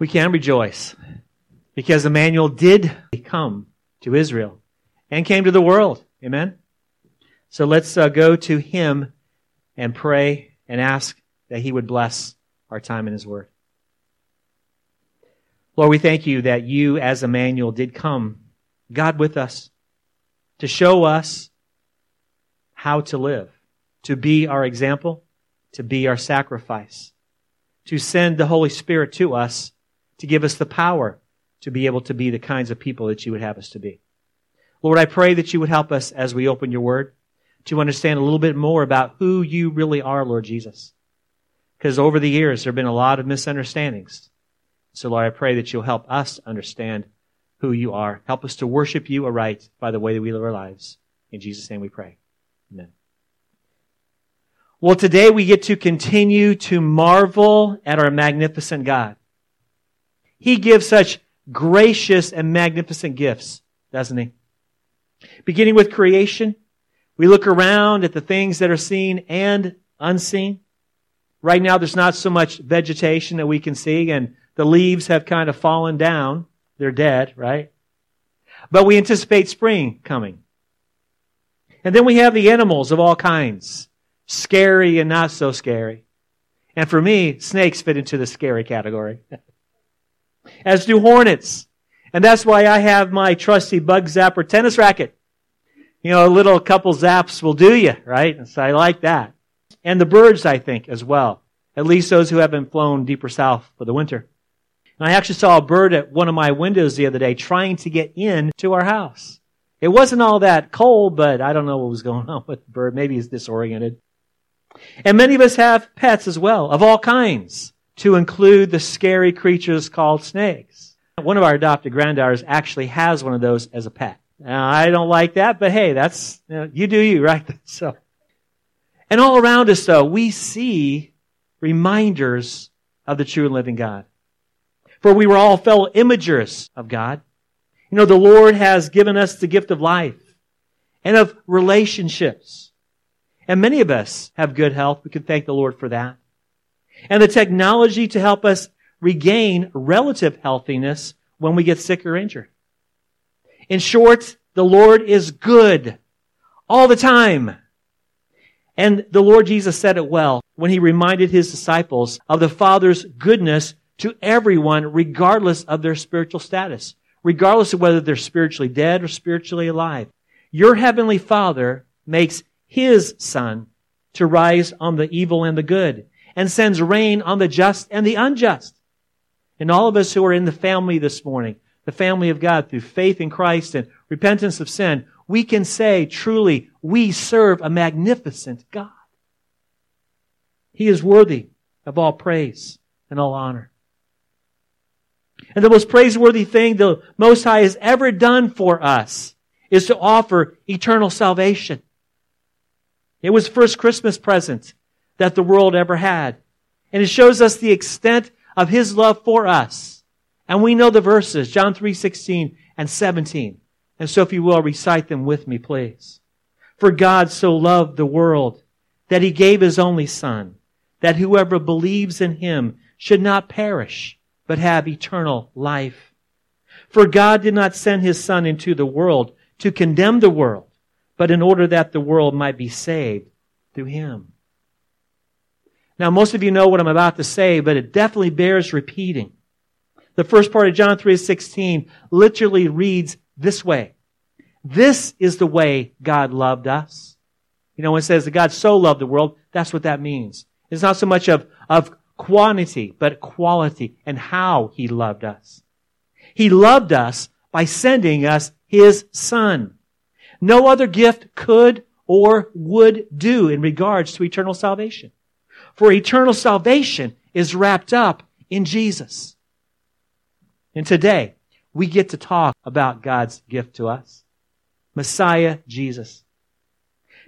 We can rejoice because Emmanuel did come to Israel and came to the world. Amen? So let's uh, go to him and pray and ask that he would bless our time in his word. Lord, we thank you that you as Emmanuel did come, God with us, to show us how to live, to be our example, to be our sacrifice, to send the Holy Spirit to us to give us the power to be able to be the kinds of people that you would have us to be. Lord, I pray that you would help us as we open your word to understand a little bit more about who you really are, Lord Jesus. Because over the years, there have been a lot of misunderstandings. So, Lord, I pray that you'll help us understand who you are. Help us to worship you aright by the way that we live our lives. In Jesus' name we pray. Amen. Well, today we get to continue to marvel at our magnificent God. He gives such gracious and magnificent gifts, doesn't he? Beginning with creation, we look around at the things that are seen and unseen. Right now, there's not so much vegetation that we can see, and the leaves have kind of fallen down. They're dead, right? But we anticipate spring coming. And then we have the animals of all kinds, scary and not so scary. And for me, snakes fit into the scary category. As do hornets. And that's why I have my trusty bug zapper tennis racket. You know, a little couple zaps will do you, right? And so I like that. And the birds, I think, as well. At least those who haven't flown deeper south for the winter. And I actually saw a bird at one of my windows the other day trying to get in to our house. It wasn't all that cold, but I don't know what was going on with the bird. Maybe he's disoriented. And many of us have pets as well, of all kinds, to include the scary creatures called snakes. One of our adopted granddaughters actually has one of those as a pet. Now, I don't like that, but hey, that's, you, know, you do you, right? So, and all around us though, we see reminders of the true and living God. For we were all fellow imagers of God. You know, the Lord has given us the gift of life and of relationships. And many of us have good health. We can thank the Lord for that. And the technology to help us regain relative healthiness when we get sick or injured. In short, the Lord is good all the time. And the Lord Jesus said it well when he reminded his disciples of the Father's goodness to everyone, regardless of their spiritual status, regardless of whether they're spiritually dead or spiritually alive. Your heavenly Father makes his sun to rise on the evil and the good and sends rain on the just and the unjust. And all of us who are in the family this morning, the family of God through faith in Christ and repentance of sin, we can say truly, we serve a magnificent God. He is worthy of all praise and all honor. And the most praiseworthy thing the Most High has ever done for us is to offer eternal salvation. It was the first Christmas present that the world ever had. And it shows us the extent of His love for us. And we know the verses, John 3, 16 and 17. And so if you will, recite them with me, please. For God so loved the world that he gave his only son, that whoever believes in him should not perish, but have eternal life. For God did not send his son into the world to condemn the world, but in order that the world might be saved through him. Now, most of you know what I'm about to say, but it definitely bears repeating. The first part of John 3:16 literally reads this way. This is the way God loved us. You know, when it says that God so loved the world, that's what that means. It's not so much of, of quantity, but quality and how He loved us. He loved us by sending us His Son. No other gift could or would do in regards to eternal salvation. For eternal salvation is wrapped up in Jesus. And today, we get to talk about God's gift to us. Messiah Jesus.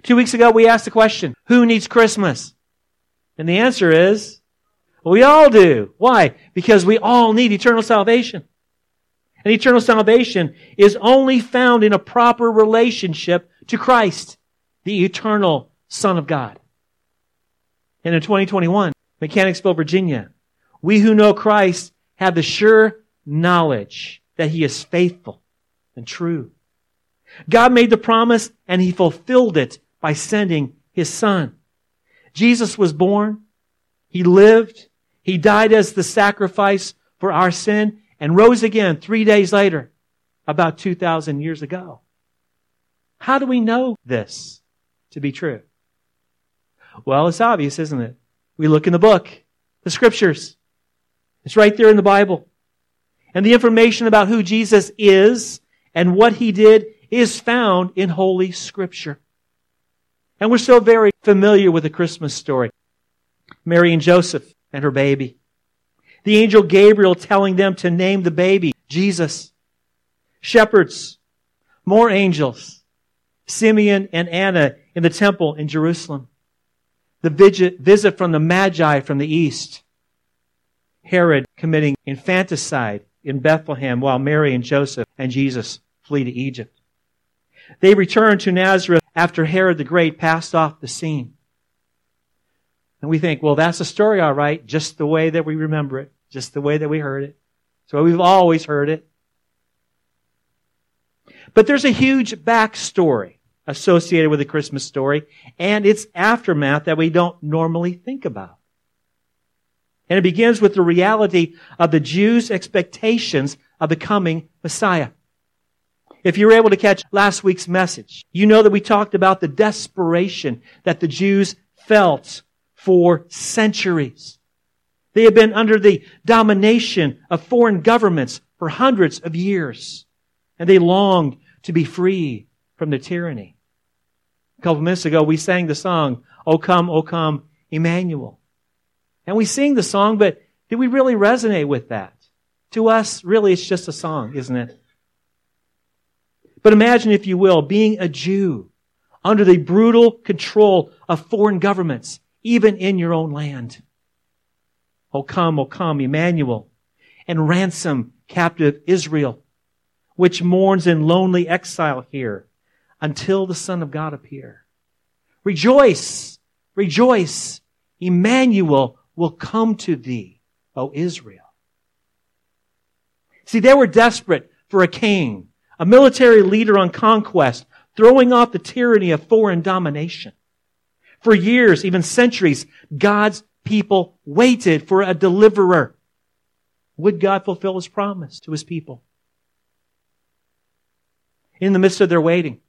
Two weeks ago, we asked the question, who needs Christmas? And the answer is, we all do. Why? Because we all need eternal salvation. And eternal salvation is only found in a proper relationship to Christ, the eternal Son of God. And in 2021, Mechanicsville, Virginia, we who know Christ have the sure knowledge that he is faithful and true. God made the promise and he fulfilled it by sending his son. Jesus was born. He lived. He died as the sacrifice for our sin and rose again three days later, about 2,000 years ago. How do we know this to be true? Well, it's obvious, isn't it? We look in the book, the scriptures. It's right there in the Bible. And the information about who Jesus is and what he did is found in Holy Scripture. And we're so very familiar with the Christmas story. Mary and Joseph and her baby. The angel Gabriel telling them to name the baby Jesus. Shepherds. More angels. Simeon and Anna in the temple in Jerusalem. The visit from the Magi from the east. Herod committing infanticide in Bethlehem while Mary and Joseph and Jesus flee to Egypt. They return to Nazareth after Herod the Great passed off the scene. And we think, well, that's a story, all right, just the way that we remember it, just the way that we heard it. So we've always heard it. But there's a huge backstory associated with the Christmas story and its aftermath that we don't normally think about. And it begins with the reality of the Jews' expectations of the coming Messiah. If you were able to catch last week's message, you know that we talked about the desperation that the Jews felt for centuries. They had been under the domination of foreign governments for hundreds of years, and they longed to be free from the tyranny. A couple minutes ago, we sang the song, O come, O come, Emmanuel. And we sing the song, but do we really resonate with that? To us, really, it's just a song, isn't it? But imagine, if you will, being a Jew under the brutal control of foreign governments, even in your own land. O come, O come, Emmanuel, and ransom captive Israel, which mourns in lonely exile here until the Son of God appear. Rejoice, rejoice, Emmanuel will come to thee, O Israel. See, they were desperate for a king, a military leader on conquest, throwing off the tyranny of foreign domination. For years, even centuries, God's people waited for a deliverer. Would God fulfill his promise to his people? In the midst of their waiting,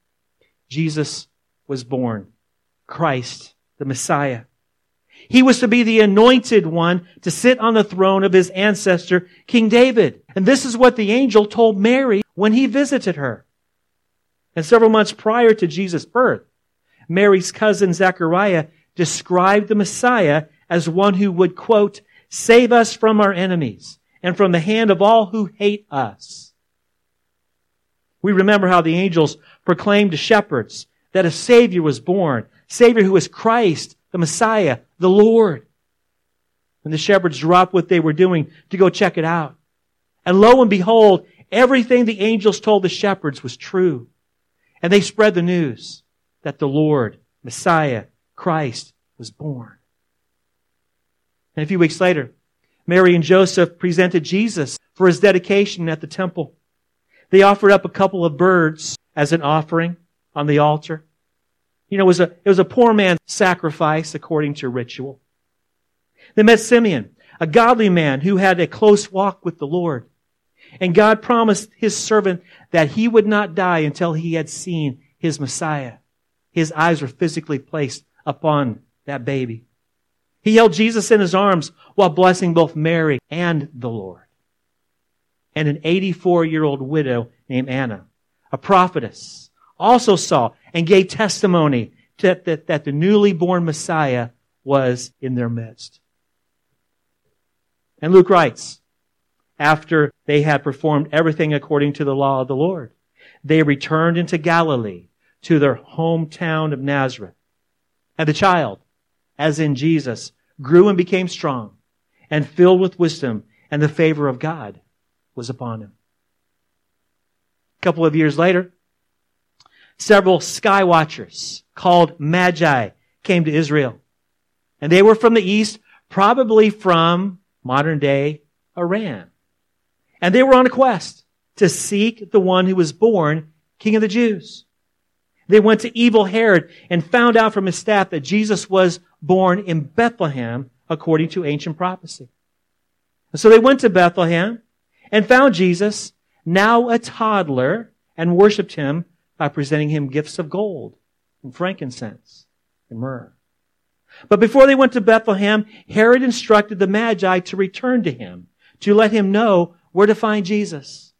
Jesus was born. Christ, the Messiah. He was to be the anointed one to sit on the throne of his ancestor, King David. And this is what the angel told Mary when he visited her. And several months prior to Jesus' birth, Mary's cousin Zechariah described the Messiah as one who would, quote, save us from our enemies and from the hand of all who hate us. We remember how the angels proclaimed to shepherds that a Savior was born, Savior who is Christ, the Messiah, the Lord. And the shepherds dropped what they were doing to go check it out. And lo and behold, everything the angels told the shepherds was true. And they spread the news that the Lord, Messiah, Christ, was born. And a few weeks later, Mary and Joseph presented Jesus for his dedication at the temple. They offered up a couple of birds as an offering on the altar. You know, it was a, it was a poor man's sacrifice according to ritual. They met Simeon, a godly man who had a close walk with the Lord. And God promised his servant that he would not die until he had seen his Messiah. His eyes were physically placed upon that baby. He held Jesus in his arms while blessing both Mary and the Lord. And an 84 year old widow named Anna, a prophetess, also saw and gave testimony that, that, that the newly born Messiah was in their midst. And Luke writes, after they had performed everything according to the law of the Lord, they returned into Galilee to their hometown of Nazareth. And the child, as in Jesus, grew and became strong and filled with wisdom, and the favor of God was upon him. Couple of years later, several sky watchers called Magi came to Israel. And they were from the east, probably from modern day Iran And they were on a quest to seek the one who was born King of the Jews. They went to evil Herod and found out from his staff that Jesus was born in Bethlehem according to ancient prophecy. And so they went to Bethlehem and found Jesus, now a toddler, and worshiped him by presenting him gifts of gold and frankincense and myrrh. But before they went to Bethlehem, Herod instructed the Magi to return to him, to let him know where to find Jesus.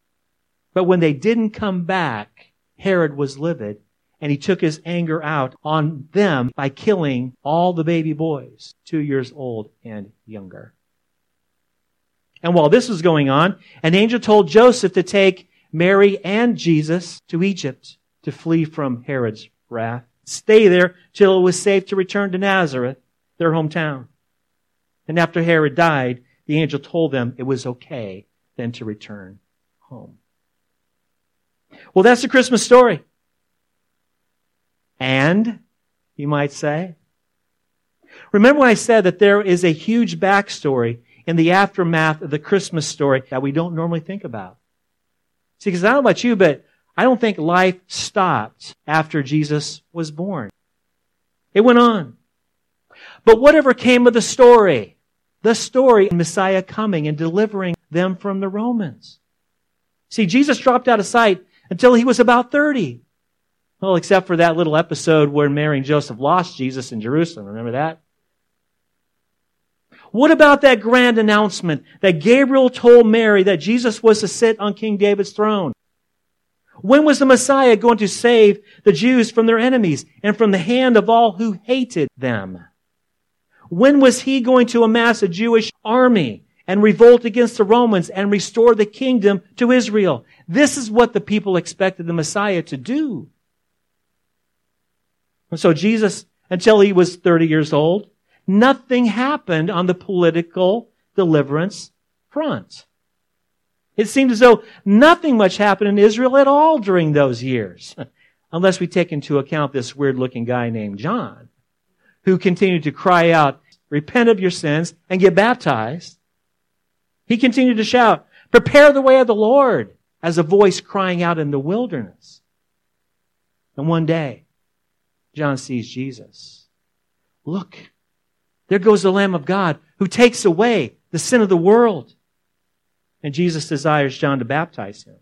But when they didn't come back, Herod was livid and he took his anger out on them by killing all the baby boys, two years old and younger. And while this was going on, an angel told Joseph to take Mary and Jesus to Egypt to flee from Herod's wrath. Stay there till it was safe to return to Nazareth, their hometown. And after Herod died, the angel told them it was okay then to return home. Well, that's the Christmas story. And, you might say, remember when I said that there is a huge backstory in the aftermath of the Christmas story that we don't normally think about? See, because I don't know about you, but I don't think life stopped after Jesus was born. It went on. But whatever came of the story, the story of Messiah coming and delivering them from the Romans. See, Jesus dropped out of sight until he was about 30. Well, except for that little episode where Mary and Joseph lost Jesus in Jerusalem. Remember that? What about that grand announcement that Gabriel told Mary that Jesus was to sit on King David's throne? When was the Messiah going to save the Jews from their enemies and from the hand of all who hated them? When was he going to amass a Jewish army and revolt against the Romans and restore the kingdom to Israel? This is what the people expected the Messiah to do. And so Jesus, until he was 30 years old, nothing happened on the political deliverance front. It seemed as though nothing much happened in Israel at all during those years. Unless we take into account this weird looking guy named John, who continued to cry out, repent of your sins and get baptized. He continued to shout, prepare the way of the Lord as a voice crying out in the wilderness. And one day, John sees Jesus. Look, there goes the Lamb of God who takes away the sin of the world. And Jesus desires John to baptize him.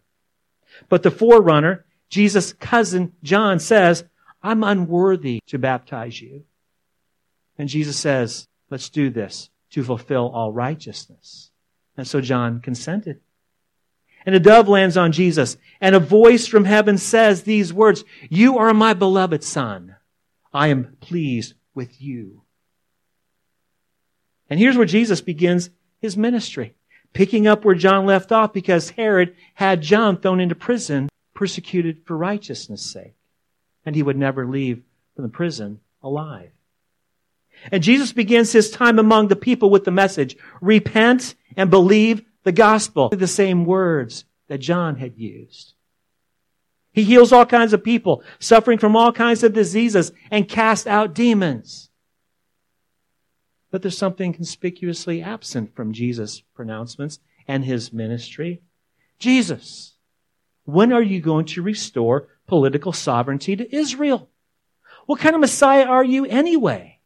But the forerunner, Jesus' cousin John says, I'm unworthy to baptize you. And Jesus says, let's do this to fulfill all righteousness. And so John consented. And a dove lands on Jesus, and a voice from heaven says these words, You are my beloved son. I am pleased with you. And here's where Jesus begins his ministry, picking up where John left off because Herod had John thrown into prison, persecuted for righteousness' sake. And he would never leave from the prison alive. And Jesus begins his time among the people with the message, repent and believe the gospel. The same words that John had used. He heals all kinds of people suffering from all kinds of diseases and cast out demons. But there's something conspicuously absent from Jesus' pronouncements and his ministry. Jesus, when are you going to restore political sovereignty to Israel? What kind of Messiah are you anyway?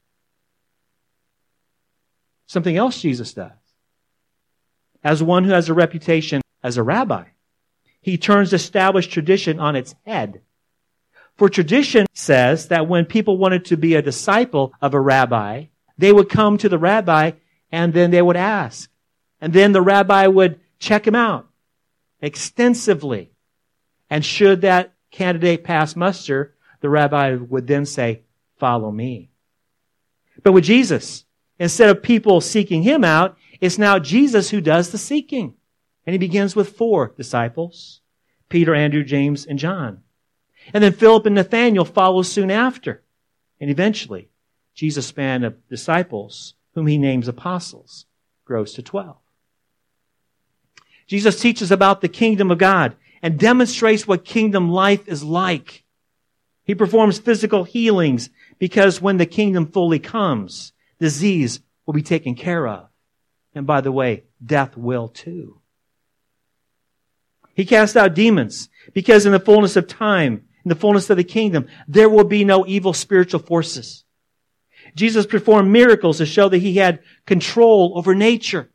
Something else Jesus does. As one who has a reputation as a rabbi, he turns established tradition on its head. For tradition says that when people wanted to be a disciple of a rabbi, they would come to the rabbi and then they would ask. And then the rabbi would check him out extensively. And should that candidate pass muster, the rabbi would then say, follow me. But with Jesus, instead of people seeking him out, it's now Jesus who does the seeking. And he begins with four disciples Peter, Andrew, James, and John. And then Philip and Nathaniel follow soon after. And eventually, Jesus' span of disciples, whom he names apostles, grows to 12. Jesus teaches about the kingdom of God and demonstrates what kingdom life is like. He performs physical healings because when the kingdom fully comes, disease will be taken care of. And by the way, death will too. He cast out demons because in the fullness of time, in the fullness of the kingdom, there will be no evil spiritual forces. Jesus performed miracles to show that he had control over nature.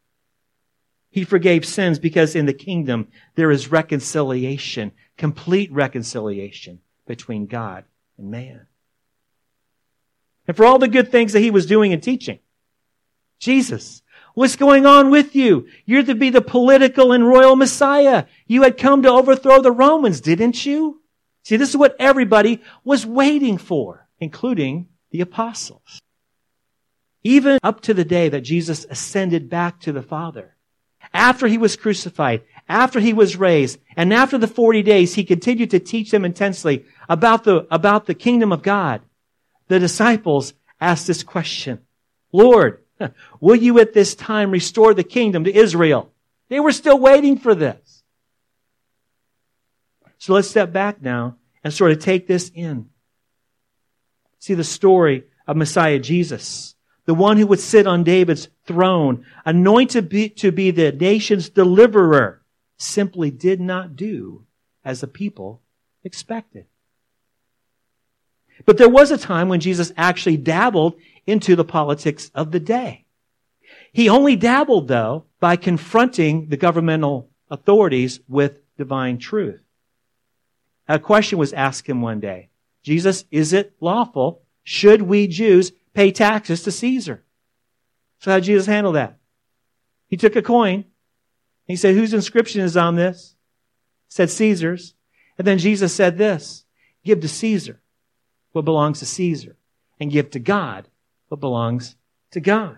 He forgave sins because in the kingdom there is reconciliation, complete reconciliation between God and man. And for all the good things that he was doing and teaching, Jesus, what's going on with you? You're to be the political and royal Messiah. You had come to overthrow the Romans, didn't you? See, this is what everybody was waiting for, including the apostles. Even up to the day that Jesus ascended back to the Father. After he was crucified, after he was raised, and after the 40 days, he continued to teach them intensely about the, about the kingdom of God. The disciples asked this question, Lord, will you at this time restore the kingdom to Israel? They were still waiting for this. So let's step back now and sort of take this in. See the story of Messiah Jesus the one who would sit on David's throne, anointed be, to be the nation's deliverer, simply did not do as the people expected. But there was a time when Jesus actually dabbled into the politics of the day. He only dabbled, though, by confronting the governmental authorities with divine truth. A question was asked him one day. Jesus, is it lawful? Should we Jews pay taxes to Caesar. So how did Jesus handle that? He took a coin. He said, whose inscription is on this? said Caesar's. And then Jesus said this, give to Caesar what belongs to Caesar and give to God what belongs to God.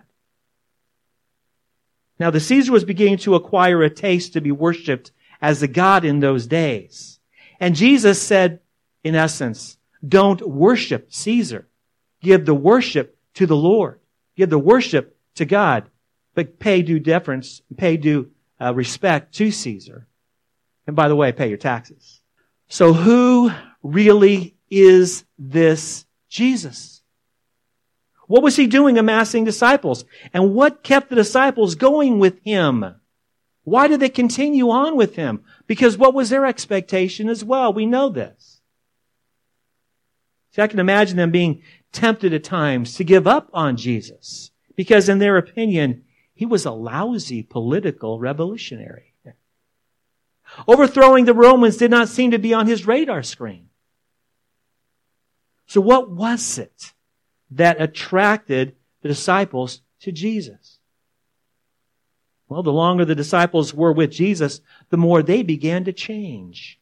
Now the Caesar was beginning to acquire a taste to be worshiped as a God in those days. And Jesus said, in essence, don't worship Caesar give the worship to the Lord. Give the worship to God, but pay due deference, pay due uh, respect to Caesar. And by the way, pay your taxes. So who really is this Jesus? What was he doing amassing disciples? And what kept the disciples going with him? Why did they continue on with him? Because what was their expectation as well? We know this. See, I can imagine them being tempted at times to give up on Jesus because in their opinion, he was a lousy political revolutionary. Overthrowing the Romans did not seem to be on his radar screen. So what was it that attracted the disciples to Jesus? Well, the longer the disciples were with Jesus, the more they began to change.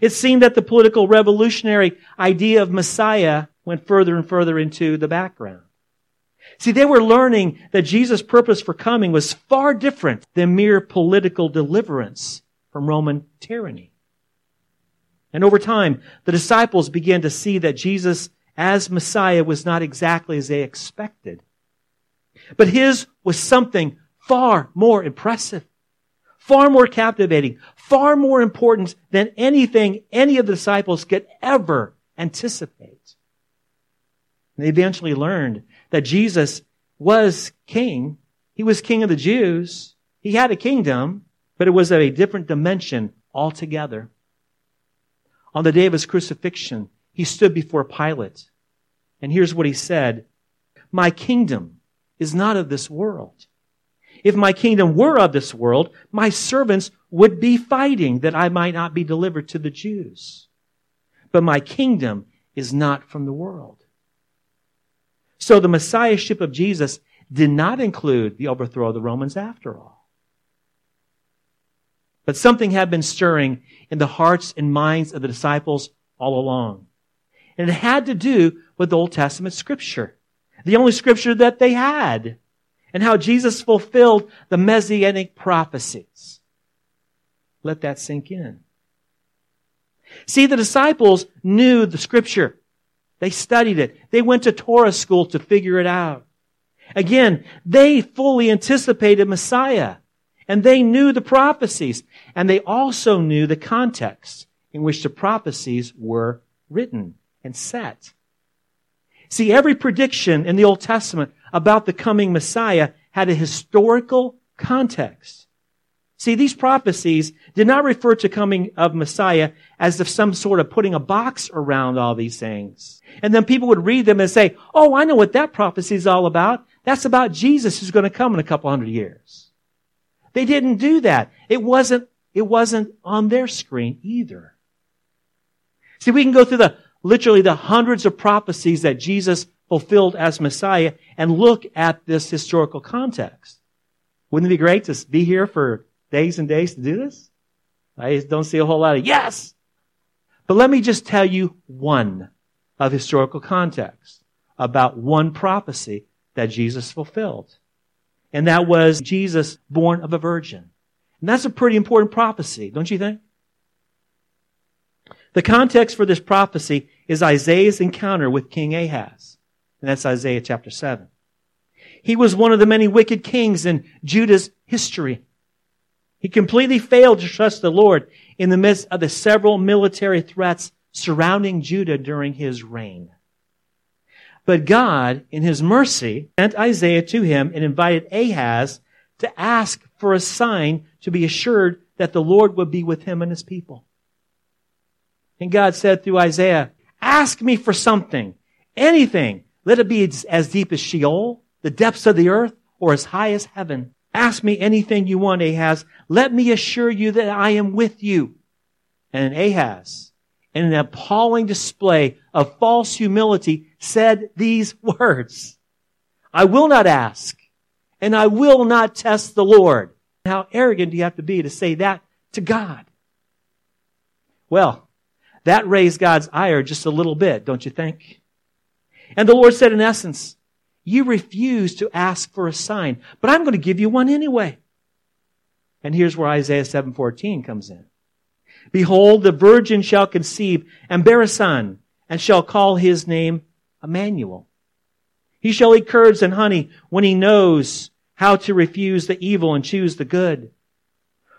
It seemed that the political revolutionary idea of Messiah went further and further into the background. See, they were learning that Jesus' purpose for coming was far different than mere political deliverance from Roman tyranny. And over time, the disciples began to see that Jesus as Messiah was not exactly as they expected. But his was something far more impressive, far more captivating, far more important than anything any of the disciples could ever anticipate. They eventually learned that Jesus was king. He was king of the Jews. He had a kingdom, but it was of a different dimension altogether. On the day of his crucifixion, he stood before Pilate. And here's what he said. My kingdom is not of this world. If my kingdom were of this world, my servants would be fighting that I might not be delivered to the Jews. But my kingdom is not from the world. So the messiahship of Jesus did not include the overthrow of the Romans after all. But something had been stirring in the hearts and minds of the disciples all along. And it had to do with the Old Testament scripture. The only scripture that they had. And how Jesus fulfilled the messianic prophecies. Let that sink in. See, the disciples knew the scripture. They studied it. They went to Torah school to figure it out. Again, they fully anticipated Messiah and they knew the prophecies and they also knew the context in which the prophecies were written and set. See, every prediction in the Old Testament about the coming Messiah had a historical context. See, these prophecies did not refer to coming of Messiah as if some sort of putting a box around all these things. And then people would read them and say, oh, I know what that prophecy is all about. That's about Jesus who's going to come in a couple hundred years. They didn't do that. It wasn't, it wasn't on their screen either. See, we can go through the, literally the hundreds of prophecies that Jesus fulfilled as Messiah and look at this historical context. Wouldn't it be great to be here for days and days to do this? I don't see a whole lot of yes. But let me just tell you one of historical context about one prophecy that Jesus fulfilled. And that was Jesus born of a virgin. And that's a pretty important prophecy, don't you think? The context for this prophecy is Isaiah's encounter with King Ahaz. And that's Isaiah chapter 7. He was one of the many wicked kings in Judah's history. He completely failed to trust the Lord in the midst of the several military threats surrounding Judah during his reign. But God, in his mercy, sent Isaiah to him and invited Ahaz to ask for a sign to be assured that the Lord would be with him and his people. And God said through Isaiah, ask me for something, anything. Let it be as deep as Sheol, the depths of the earth, or as high as heaven. Ask me anything you want, Ahaz. Let me assure you that I am with you. And Ahaz, in an appalling display of false humility, said these words. I will not ask, and I will not test the Lord. How arrogant do you have to be to say that to God? Well, that raised God's ire just a little bit, don't you think? And the Lord said in essence, you refuse to ask for a sign, but I'm going to give you one anyway. And here's where Isaiah 7:14 comes in. Behold, the virgin shall conceive and bear a son, and shall call his name Emmanuel. He shall eat curds and honey when he knows how to refuse the evil and choose the good.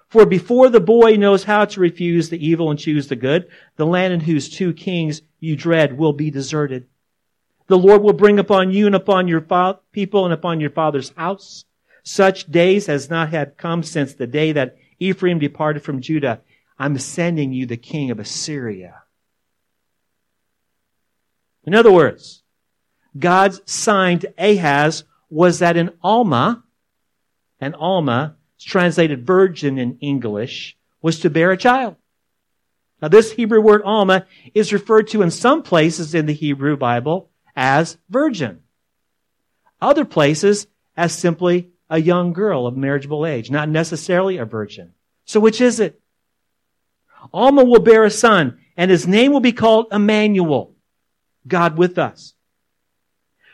For before the boy knows how to refuse the evil and choose the good, the land in whose two kings you dread will be deserted. The Lord will bring upon you and upon your fa- people and upon your father's house such days as not had come since the day that Ephraim departed from Judah. I'm sending you the king of Assyria. In other words, God's sign to Ahaz was that an Alma, an Alma, translated virgin in English, was to bear a child. Now this Hebrew word Alma is referred to in some places in the Hebrew Bible as virgin. Other places as simply a young girl of marriageable age, not necessarily a virgin. So which is it? Alma will bear a son, and his name will be called Emmanuel, God with us.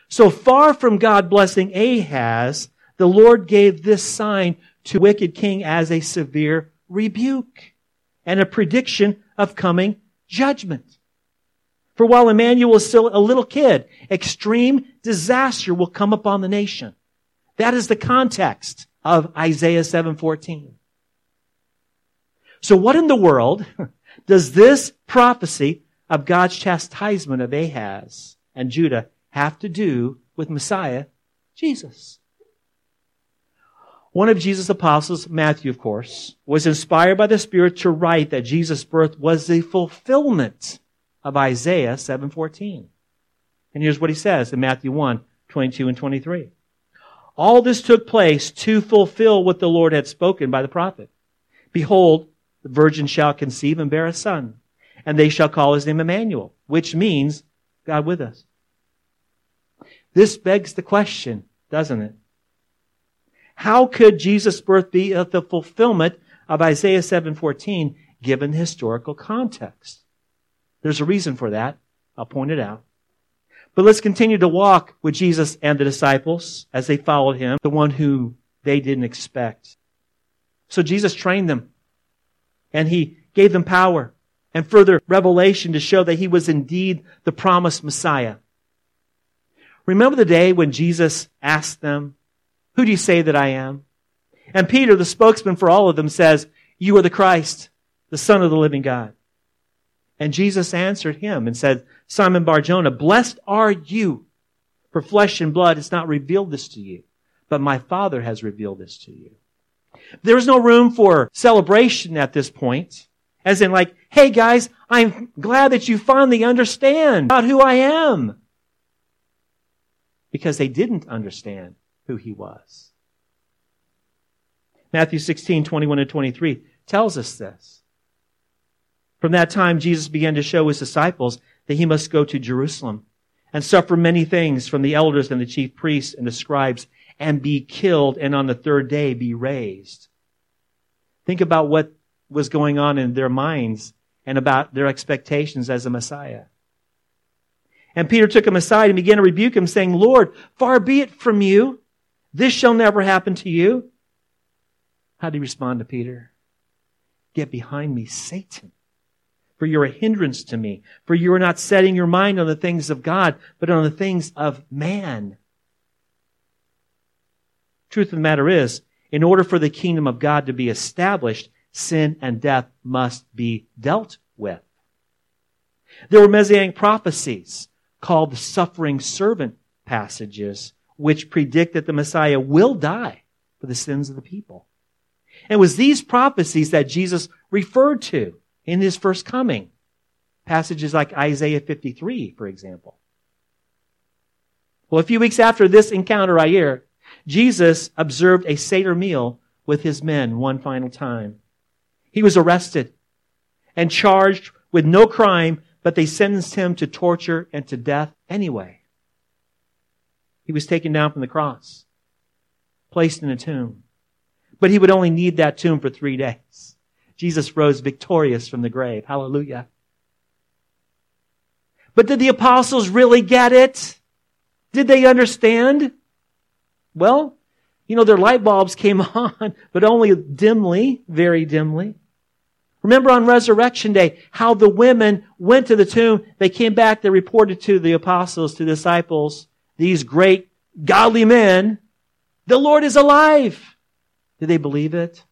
So far from God blessing Ahaz, the Lord gave this sign to wicked king as a severe rebuke and a prediction of coming judgment. For while Emmanuel is still a little kid, extreme disaster will come upon the nation. That is the context of Isaiah 7:14. So what in the world does this prophecy of God's chastisement of Ahaz and Judah have to do with Messiah, Jesus? One of Jesus' apostles, Matthew, of course, was inspired by the Spirit to write that Jesus' birth was the fulfillment of Isaiah 7:14. And here's what he says in Matthew 1, 22 and 23. All this took place to fulfill what the Lord had spoken by the prophet. Behold, the virgin shall conceive and bear a son, and they shall call his name Emmanuel, which means God with us. This begs the question, doesn't it? How could Jesus' birth be the fulfillment of Isaiah 7:14 given the historical context? There's a reason for that. I'll point it out. But let's continue to walk with Jesus and the disciples as they followed him, the one who they didn't expect. So Jesus trained them and he gave them power and further revelation to show that he was indeed the promised Messiah. Remember the day when Jesus asked them, who do you say that I am? And Peter, the spokesman for all of them, says, you are the Christ, the son of the living God. And Jesus answered him and said, Simon Barjona, blessed are you, for flesh and blood has not revealed this to you, but my Father has revealed this to you. There was no room for celebration at this point. As in like, hey guys, I'm glad that you finally understand about who I am. Because they didn't understand who he was. Matthew 16, 21 and 23 tells us this. From that time, Jesus began to show his disciples that he must go to Jerusalem and suffer many things from the elders and the chief priests and the scribes and be killed and on the third day be raised. Think about what was going on in their minds and about their expectations as a Messiah. And Peter took him aside and began to rebuke him, saying, Lord, far be it from you. This shall never happen to you. How did he respond to Peter? Get behind me, Satan. For you're a hindrance to me. For you are not setting your mind on the things of God, but on the things of man. Truth of the matter is, in order for the kingdom of God to be established, sin and death must be dealt with. There were messianic prophecies called the suffering servant passages, which predict that the Messiah will die for the sins of the people. And it was these prophecies that Jesus referred to in his first coming. Passages like Isaiah 53, for example. Well, a few weeks after this encounter right here, Jesus observed a Seder meal with his men one final time. He was arrested and charged with no crime, but they sentenced him to torture and to death anyway. He was taken down from the cross, placed in a tomb. But he would only need that tomb for three days. Jesus rose victorious from the grave. Hallelujah. But did the apostles really get it? Did they understand? Well, you know, their light bulbs came on, but only dimly, very dimly. Remember on resurrection day, how the women went to the tomb, they came back, they reported to the apostles, to the disciples, these great godly men, the Lord is alive. Did they believe it?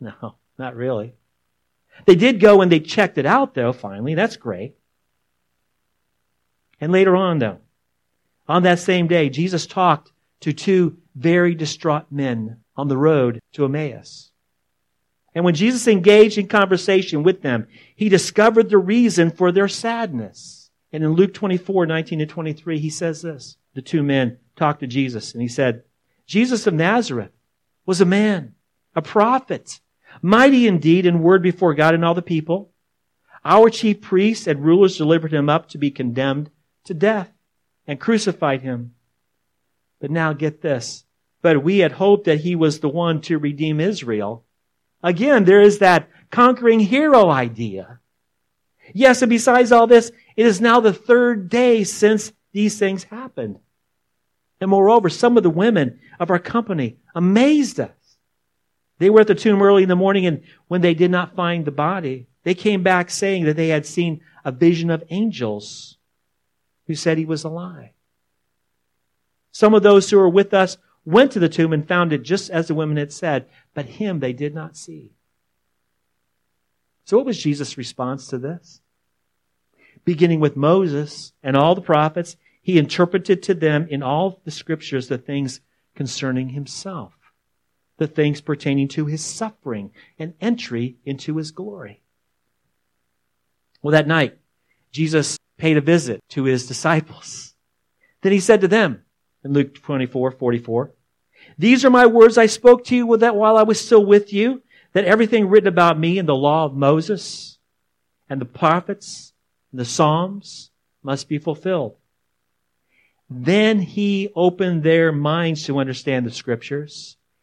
No, not really. They did go and they checked it out though, finally. That's great. And later on though, on that same day, Jesus talked to two very distraught men on the road to Emmaus. And when Jesus engaged in conversation with them, he discovered the reason for their sadness. And in Luke 24, 19 to 23, he says this. The two men talked to Jesus and he said, Jesus of Nazareth was a man, a prophet, mighty indeed in word before God and all the people. Our chief priests and rulers delivered him up to be condemned to death and crucified him. But now get this. But we had hoped that he was the one to redeem Israel. Again, there is that conquering hero idea. Yes, and besides all this, it is now the third day since these things happened. And moreover, some of the women of our company amazed us. They were at the tomb early in the morning, and when they did not find the body, they came back saying that they had seen a vision of angels who said he was alive. Some of those who were with us went to the tomb and found it just as the women had said, but him they did not see. So what was Jesus' response to this? Beginning with Moses and all the prophets, he interpreted to them in all the scriptures the things concerning himself, the things pertaining to his suffering and entry into his glory. Well, that night, Jesus paid a visit to his disciples. Then he said to them, in Luke 24, 44. These are my words I spoke to you with that while I was still with you, that everything written about me in the law of Moses and the prophets and the Psalms must be fulfilled. Then he opened their minds to understand the scriptures.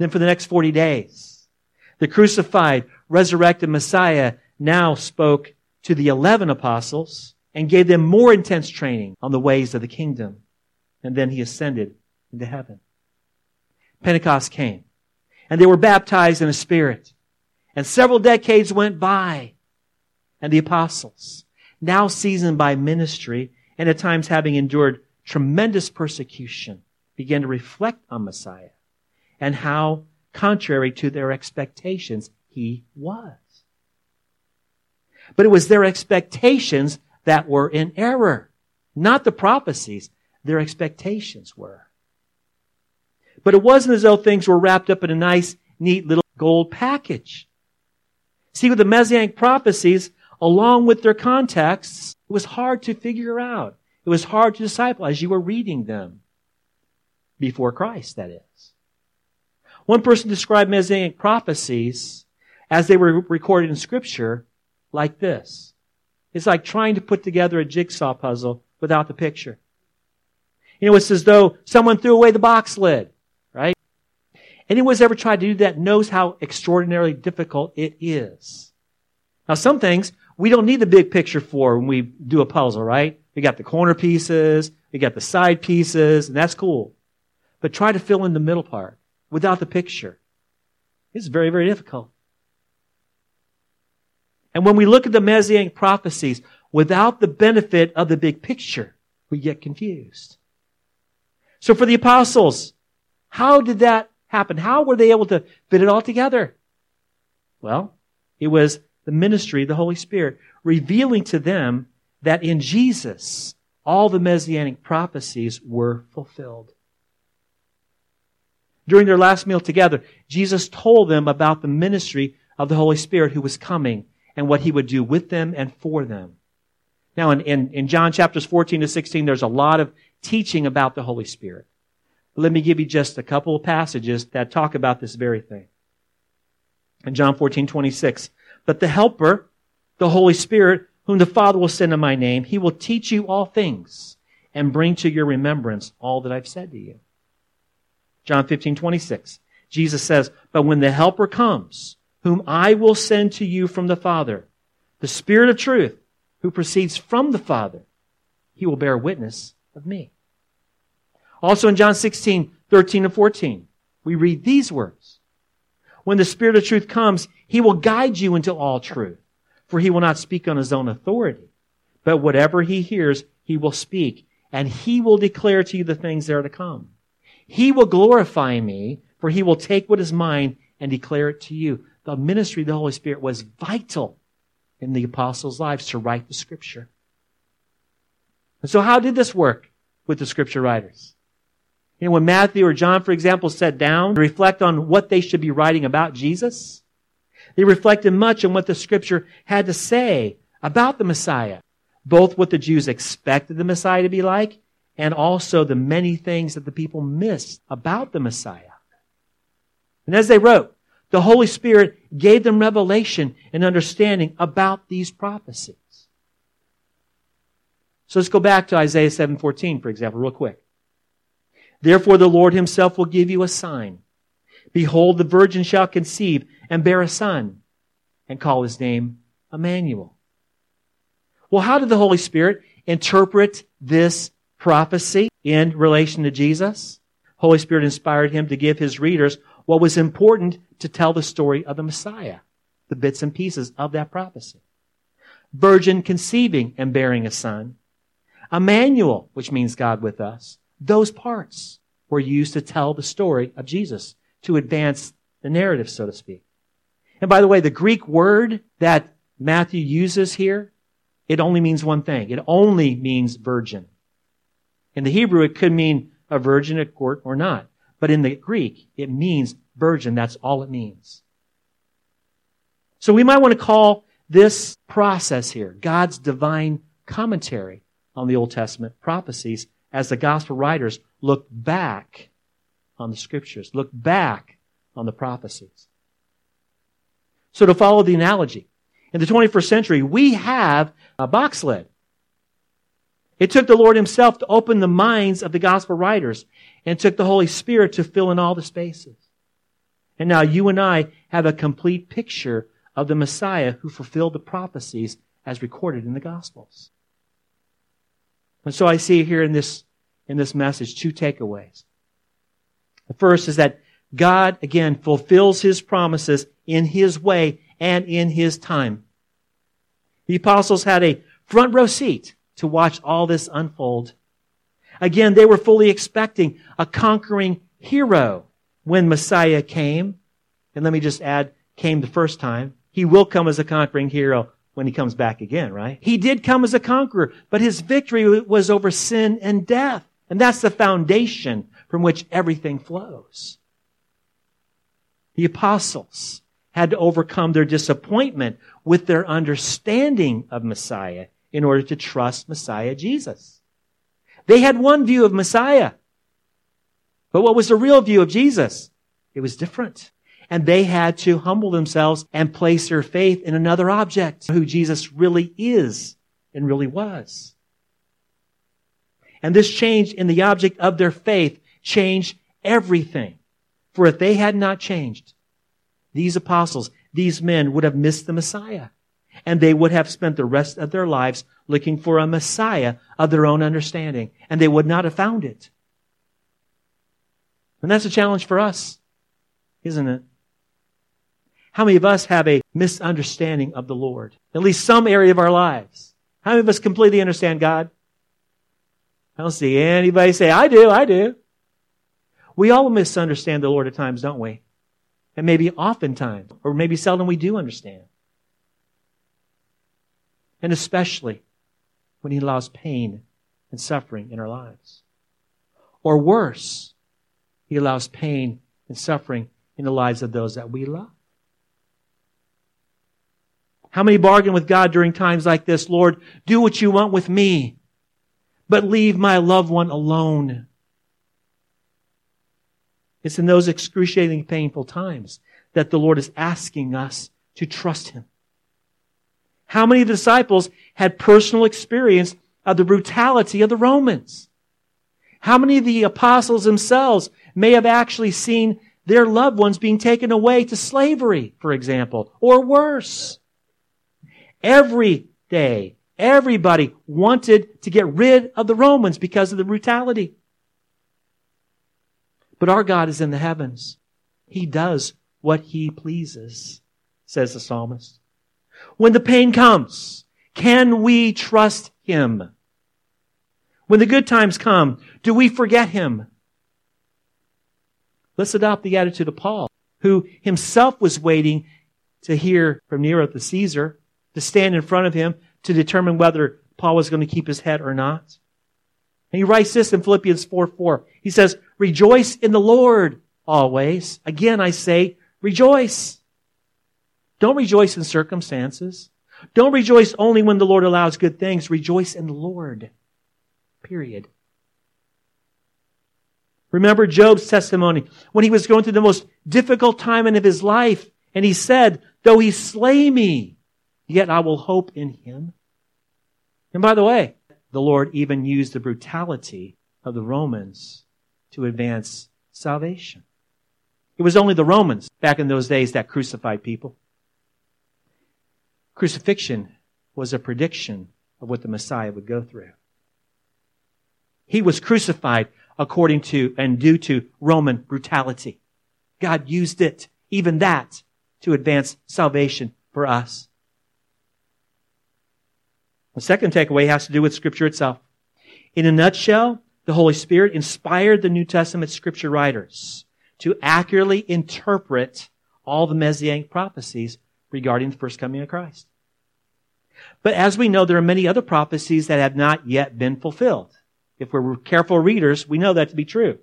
Then for the next 40 days, the crucified, resurrected Messiah now spoke to the 11 apostles and gave them more intense training on the ways of the kingdom. And then he ascended into heaven. Pentecost came. and they were baptized in the Spirit. And several decades went by, and the apostles, now seasoned by ministry, and at times having endured tremendous persecution, began to reflect on Messiah and how, contrary to their expectations, he was. But it was their expectations that were in error, not the prophecies. Their expectations were. But it wasn't as though things were wrapped up in a nice, neat little gold package. See, with the Messianic prophecies, along with their contexts, it was hard to figure out. It was hard to disciple as you were reading them. Before Christ, that is. One person described Messianic prophecies as they were recorded in Scripture like this. It's like trying to put together a jigsaw puzzle without the picture. You know, it's as though someone threw away the box lid, right? Anyone who's ever tried to do that knows how extraordinarily difficult it is. Now, some things we don't need the big picture for when we do a puzzle, right? We got the corner pieces, we got the side pieces, and that's cool. But try to fill in the middle part without the picture. It's very, very difficult. And when we look at the Messianic prophecies without the benefit of the big picture, we get confused. So for the apostles, how did that happen? How were they able to fit it all together? Well, it was the ministry, of the Holy Spirit, revealing to them that in Jesus, all the messianic prophecies were fulfilled. During their last meal together, Jesus told them about the ministry of the Holy Spirit who was coming and what he would do with them and for them. Now, in, in, in John chapters 14 to 16, there's a lot of teaching about the Holy Spirit. But let me give you just a couple of passages that talk about this very thing. In John 14, 26, but the Helper, the Holy Spirit, whom the Father will send in my name, he will teach you all things and bring to your remembrance all that I've said to you. John 15, 26. Jesus says, But when the Helper comes, whom I will send to you from the Father, the Spirit of truth, who proceeds from the Father, he will bear witness of me. Also in John 16, 13 and 14, we read these words. When the Spirit of truth comes, he will guide you into all truth, for he will not speak on his own authority, but whatever he hears, he will speak, and he will declare to you the things that are to come. He will glorify me, for he will take what is mine and declare it to you the ministry of the Holy Spirit was vital in the apostles' lives to write the scripture. And so how did this work with the scripture writers? You know, when Matthew or John, for example, sat down to reflect on what they should be writing about Jesus, they reflected much on what the scripture had to say about the Messiah, both what the Jews expected the Messiah to be like and also the many things that the people missed about the Messiah. And as they wrote, the Holy Spirit gave them revelation and understanding about these prophecies. So let's go back to Isaiah 7:14 for example real quick. Therefore the Lord himself will give you a sign. Behold the virgin shall conceive and bear a son and call his name Emmanuel. Well, how did the Holy Spirit interpret this prophecy in relation to Jesus? Holy Spirit inspired him to give his readers what was important to tell the story of the Messiah, the bits and pieces of that prophecy. Virgin conceiving and bearing a son. Emmanuel, which means God with us. Those parts were used to tell the story of Jesus, to advance the narrative, so to speak. And by the way, the Greek word that Matthew uses here, it only means one thing. It only means virgin. In the Hebrew, it could mean a virgin at court or not. But in the Greek, it means virgin. That's all it means. So we might want to call this process here God's divine commentary on the Old Testament prophecies as the gospel writers look back on the scriptures, look back on the prophecies. So to follow the analogy, in the 21st century, we have a box lid. It took the Lord Himself to open the minds of the gospel writers and took the Holy Spirit to fill in all the spaces. And now you and I have a complete picture of the Messiah who fulfilled the prophecies as recorded in the Gospels. And so I see here in this, in this message two takeaways. The first is that God, again, fulfills his promises in his way and in his time. The apostles had a front row seat to watch all this unfold. Again, they were fully expecting a conquering hero when Messiah came. And let me just add, came the first time. He will come as a conquering hero when he comes back again, right? He did come as a conqueror, but his victory was over sin and death. And that's the foundation from which everything flows. The apostles had to overcome their disappointment with their understanding of Messiah in order to trust Messiah Jesus. They had one view of Messiah. But what was the real view of Jesus? It was different. And they had to humble themselves and place their faith in another object, who Jesus really is and really was. And this change in the object of their faith changed everything. For if they had not changed, these apostles, these men would have missed the Messiah. And they would have spent the rest of their lives looking for a Messiah of their own understanding. And they would not have found it. And that's a challenge for us, isn't it? How many of us have a misunderstanding of the Lord? At least some area of our lives. How many of us completely understand God? I don't see anybody say, I do, I do. We all misunderstand the Lord at times, don't we? And maybe oftentimes, or maybe seldom we do understand. And especially when He allows pain and suffering in our lives. Or worse, He allows pain and suffering in the lives of those that we love. How many bargain with God during times like this? Lord, do what you want with me, but leave my loved one alone. It's in those excruciating, painful times that the Lord is asking us to trust Him. How many disciples had personal experience of the brutality of the Romans? How many of the apostles themselves may have actually seen their loved ones being taken away to slavery, for example, or worse? Every day, everybody wanted to get rid of the Romans because of the brutality. But our God is in the heavens. He does what he pleases, says the psalmist. When the pain comes, can we trust him? When the good times come, do we forget him? Let's adopt the attitude of Paul, who himself was waiting to hear from Nero the Caesar, to stand in front of him to determine whether Paul was going to keep his head or not. And he writes this in Philippians 4 4. He says, Rejoice in the Lord always. Again, I say, rejoice. Don't rejoice in circumstances. Don't rejoice only when the Lord allows good things. Rejoice in the Lord. Period. Remember Job's testimony when he was going through the most difficult time of his life. And he said, though he slay me, yet I will hope in him. And by the way, the Lord even used the brutality of the Romans to advance salvation. It was only the Romans back in those days that crucified people. Crucifixion was a prediction of what the Messiah would go through. He was crucified according to and due to Roman brutality. God used it, even that, to advance salvation for us. The second takeaway has to do with Scripture itself. In a nutshell, the Holy Spirit inspired the New Testament Scripture writers to accurately interpret all the Messianic prophecies regarding the first coming of Christ. But as we know, there are many other prophecies that have not yet been fulfilled. If we're careful readers, we know that to be true.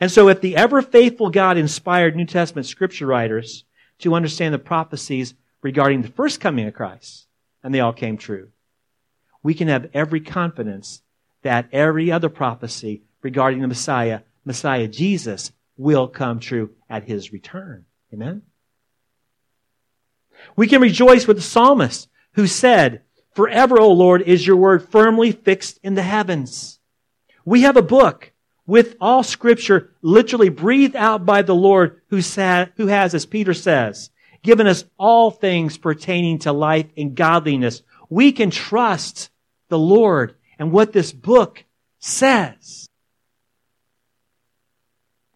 And so if the ever faithful God inspired New Testament scripture writers to understand the prophecies regarding the first coming of Christ, and they all came true. We can have every confidence that every other prophecy regarding the Messiah, Messiah Jesus, will come true at his return. Amen? We can rejoice with the psalmist who said, Forever, O Lord, is your word firmly fixed in the heavens. We have a book with all scripture literally breathed out by the Lord who, who has, as Peter says, given us all things pertaining to life and godliness. We can trust the Lord and what this book says.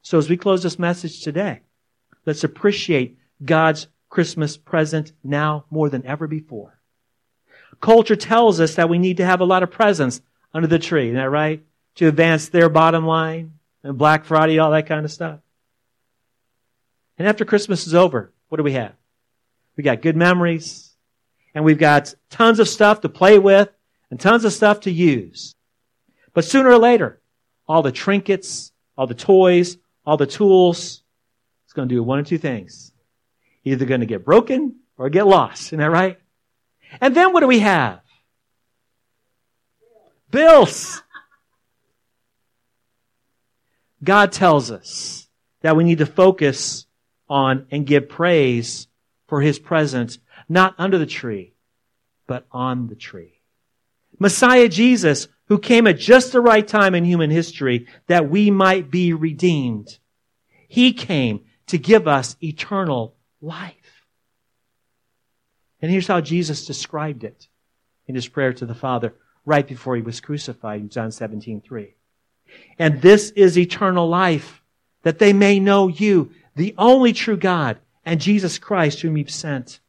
So as we close this message today, let's appreciate God's Christmas present now more than ever before. Culture tells us that we need to have a lot of presents under the tree. Isn't that right? To advance their bottom line and Black Friday, all that kind of stuff. And after Christmas is over, what do we have? We got good memories and we've got tons of stuff to play with and tons of stuff to use. But sooner or later, all the trinkets, all the toys, all the tools, it's going to do one of two things. Either going to get broken or get lost. Isn't that right? And then what do we have? Bills. God tells us that we need to focus on and give praise for His presence, not under the tree, but on the tree. Messiah Jesus, who came at just the right time in human history that we might be redeemed. He came to give us eternal life. And here's how Jesus described it in his prayer to the Father right before he was crucified in John 17, 3. And this is eternal life, that they may know you, the only true God, and Jesus Christ whom you've sent.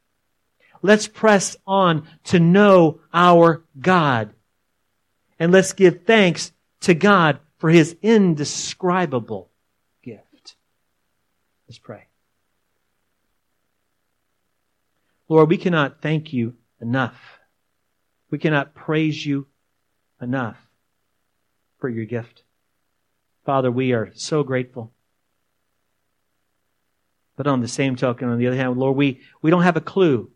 Let's press on to know our God. And let's give thanks to God for his indescribable gift. Let's pray. Lord, we cannot thank you enough. We cannot praise you enough for your gift. Father, we are so grateful. But on the same token, on the other hand, Lord, we, we don't have a clue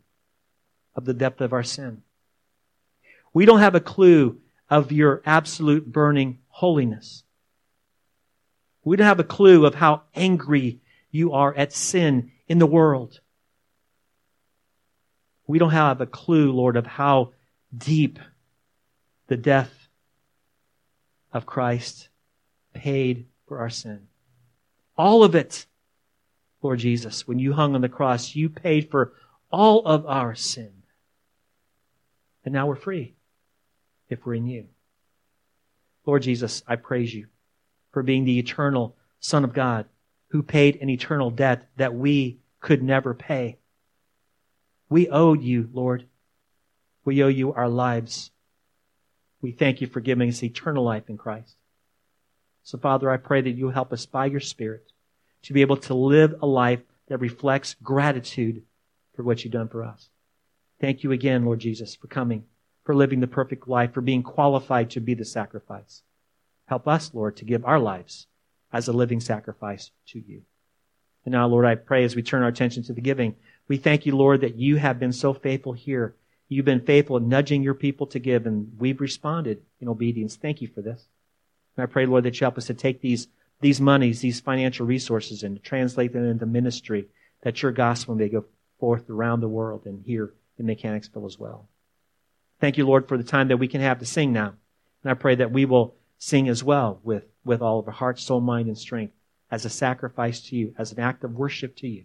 of the depth of our sin. We don't have a clue of your absolute burning holiness. We don't have a clue of how angry you are at sin in the world. We don't have a clue, Lord, of how deep the death of Christ paid for our sin. All of it, Lord Jesus, when you hung on the cross, you paid for all of our sin. And now we're free if we're in you. Lord Jesus, I praise you for being the eternal Son of God who paid an eternal debt that we could never pay. We owe you, Lord. We owe you our lives. We thank you for giving us eternal life in Christ. So, Father, I pray that you help us by your Spirit to be able to live a life that reflects gratitude for what you've done for us. Thank you again, Lord Jesus, for coming, for living the perfect life, for being qualified to be the sacrifice. Help us, Lord, to give our lives as a living sacrifice to you. And now, Lord, I pray as we turn our attention to the giving, we thank you, Lord, that you have been so faithful here. You've been faithful in nudging your people to give, and we've responded in obedience. Thank you for this. And I pray, Lord, that you help us to take these, these monies, these financial resources, and translate them into ministry, that your gospel may go forth around the world and here in Mechanicsville as well. Thank you, Lord, for the time that we can have to sing now. And I pray that we will sing as well with, with all of our heart, soul, mind, and strength as a sacrifice to you, as an act of worship to you.